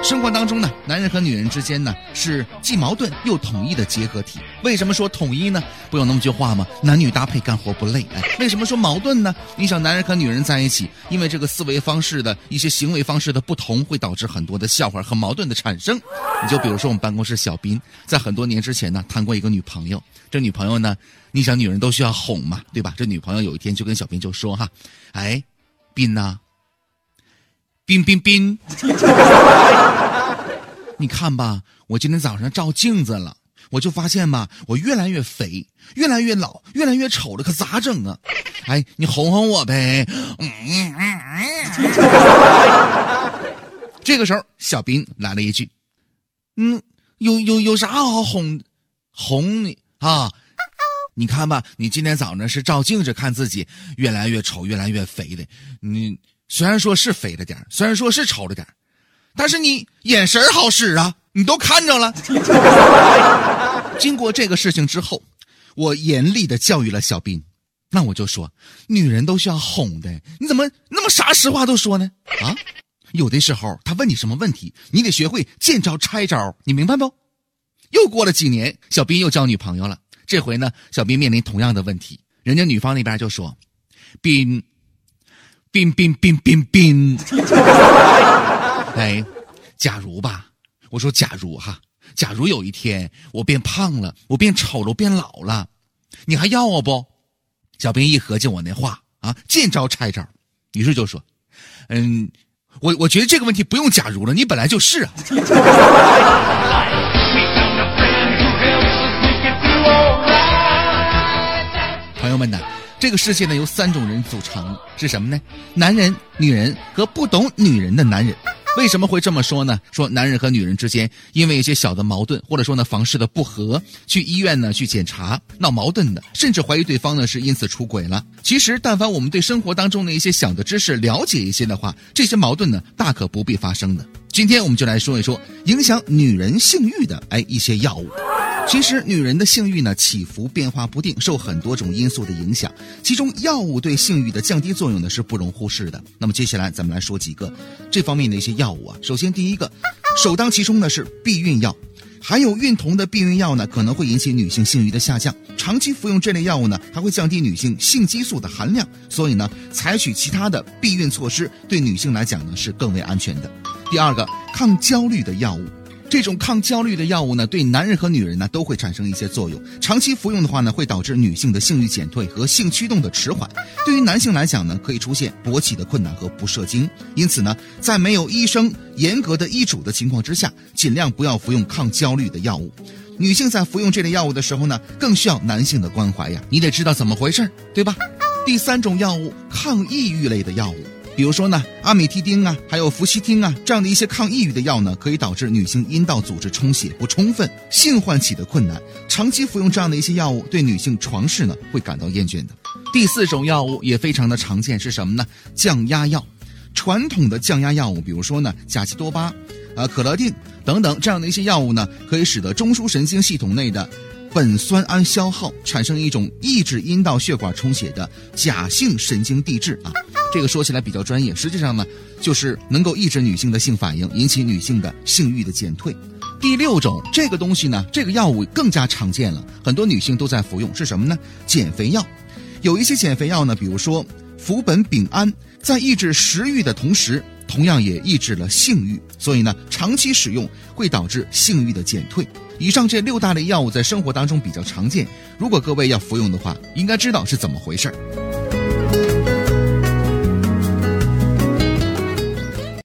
生活当中呢，男人和女人之间呢是既矛盾又统一的结合体。为什么说统一呢？不有那么句话吗？男女搭配干活不累。哎，为什么说矛盾呢？你想，男人和女人在一起，因为这个思维方式的一些行为方式的不同，会导致很多的笑话和矛盾的产生。你就比如说我们办公室小斌，在很多年之前呢谈过一个女朋友，这女朋友呢，你想女人都需要哄嘛，对吧？这女朋友有一天就跟小斌就说哈，哎，斌呐。冰冰冰，你看吧，我今天早上照镜子了，我就发现吧，我越来越肥，越来越老，越来越丑了，可咋整啊？哎，你哄哄我呗。这个时候，小斌来了一句：“嗯，有有有啥好哄？哄你啊？你看吧，你今天早上是照镜子看自己越来越丑，越来越肥的，你。”虽然说是肥了点虽然说是丑了点但是你眼神好使啊，你都看着了。经过这个事情之后，我严厉的教育了小斌，那我就说，女人都需要哄的，你怎么那么啥实话都说呢？啊，有的时候他问你什么问题，你得学会见招拆招，你明白不？又过了几年，小斌又交女朋友了，这回呢，小斌面临同样的问题，人家女方那边就说，兵。冰冰冰冰冰，哎，假如吧，我说假如哈，假如有一天我变胖了，我变丑了，我变老了，你还要我不？小兵一合计我那话啊，见招拆招，于是就说，嗯，我我觉得这个问题不用假如了，你本来就是啊。这个世界呢，由三种人组成，是什么呢？男人、女人和不懂女人的男人。为什么会这么说呢？说男人和女人之间因为一些小的矛盾，或者说呢房事的不和，去医院呢去检查闹矛盾的，甚至怀疑对方呢是因此出轨了。其实，但凡我们对生活当中的一些小的知识了解一些的话，这些矛盾呢大可不必发生的。今天我们就来说一说影响女人性欲的哎一些药物。其实，女人的性欲呢起伏变化不定，受很多种因素的影响。其中，药物对性欲的降低作用呢是不容忽视的。那么，接下来咱们来说几个这方面的一些药物啊。首先，第一个，首当其冲的是避孕药。含有孕酮的避孕药呢，可能会引起女性性欲的下降。长期服用这类药物呢，还会降低女性性激素的含量。所以呢，采取其他的避孕措施，对女性来讲呢是更为安全的。第二个，抗焦虑的药物。这种抗焦虑的药物呢，对男人和女人呢都会产生一些作用。长期服用的话呢，会导致女性的性欲减退和性驱动的迟缓。对于男性来讲呢，可以出现勃起的困难和不射精。因此呢，在没有医生严格的医嘱的情况之下，尽量不要服用抗焦虑的药物。女性在服用这类药物的时候呢，更需要男性的关怀呀。你得知道怎么回事，对吧？第三种药物，抗抑郁类的药物。比如说呢，阿米替丁啊，还有氟西汀啊，这样的一些抗抑郁的药呢，可以导致女性阴道组织充血不充分，性唤起的困难。长期服用这样的一些药物，对女性床事呢会感到厌倦的。第四种药物也非常的常见，是什么呢？降压药。传统的降压药物，比如说呢，甲基多巴，啊，可乐定等等这样的一些药物呢，可以使得中枢神经系统内的。苯酸胺消耗产生一种抑制阴道血管充血的假性神经递质啊，这个说起来比较专业，实际上呢，就是能够抑制女性的性反应，引起女性的性欲的减退。第六种，这个东西呢，这个药物更加常见了，很多女性都在服用，是什么呢？减肥药。有一些减肥药呢，比如说氟苯丙胺，在抑制食欲的同时，同样也抑制了性欲，所以呢，长期使用会导致性欲的减退。以上这六大类药物在生活当中比较常见，如果各位要服用的话，应该知道是怎么回事儿。